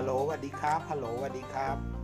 ฮัลโหลสวัสดีครับฮัลโหลสวัสดีครับ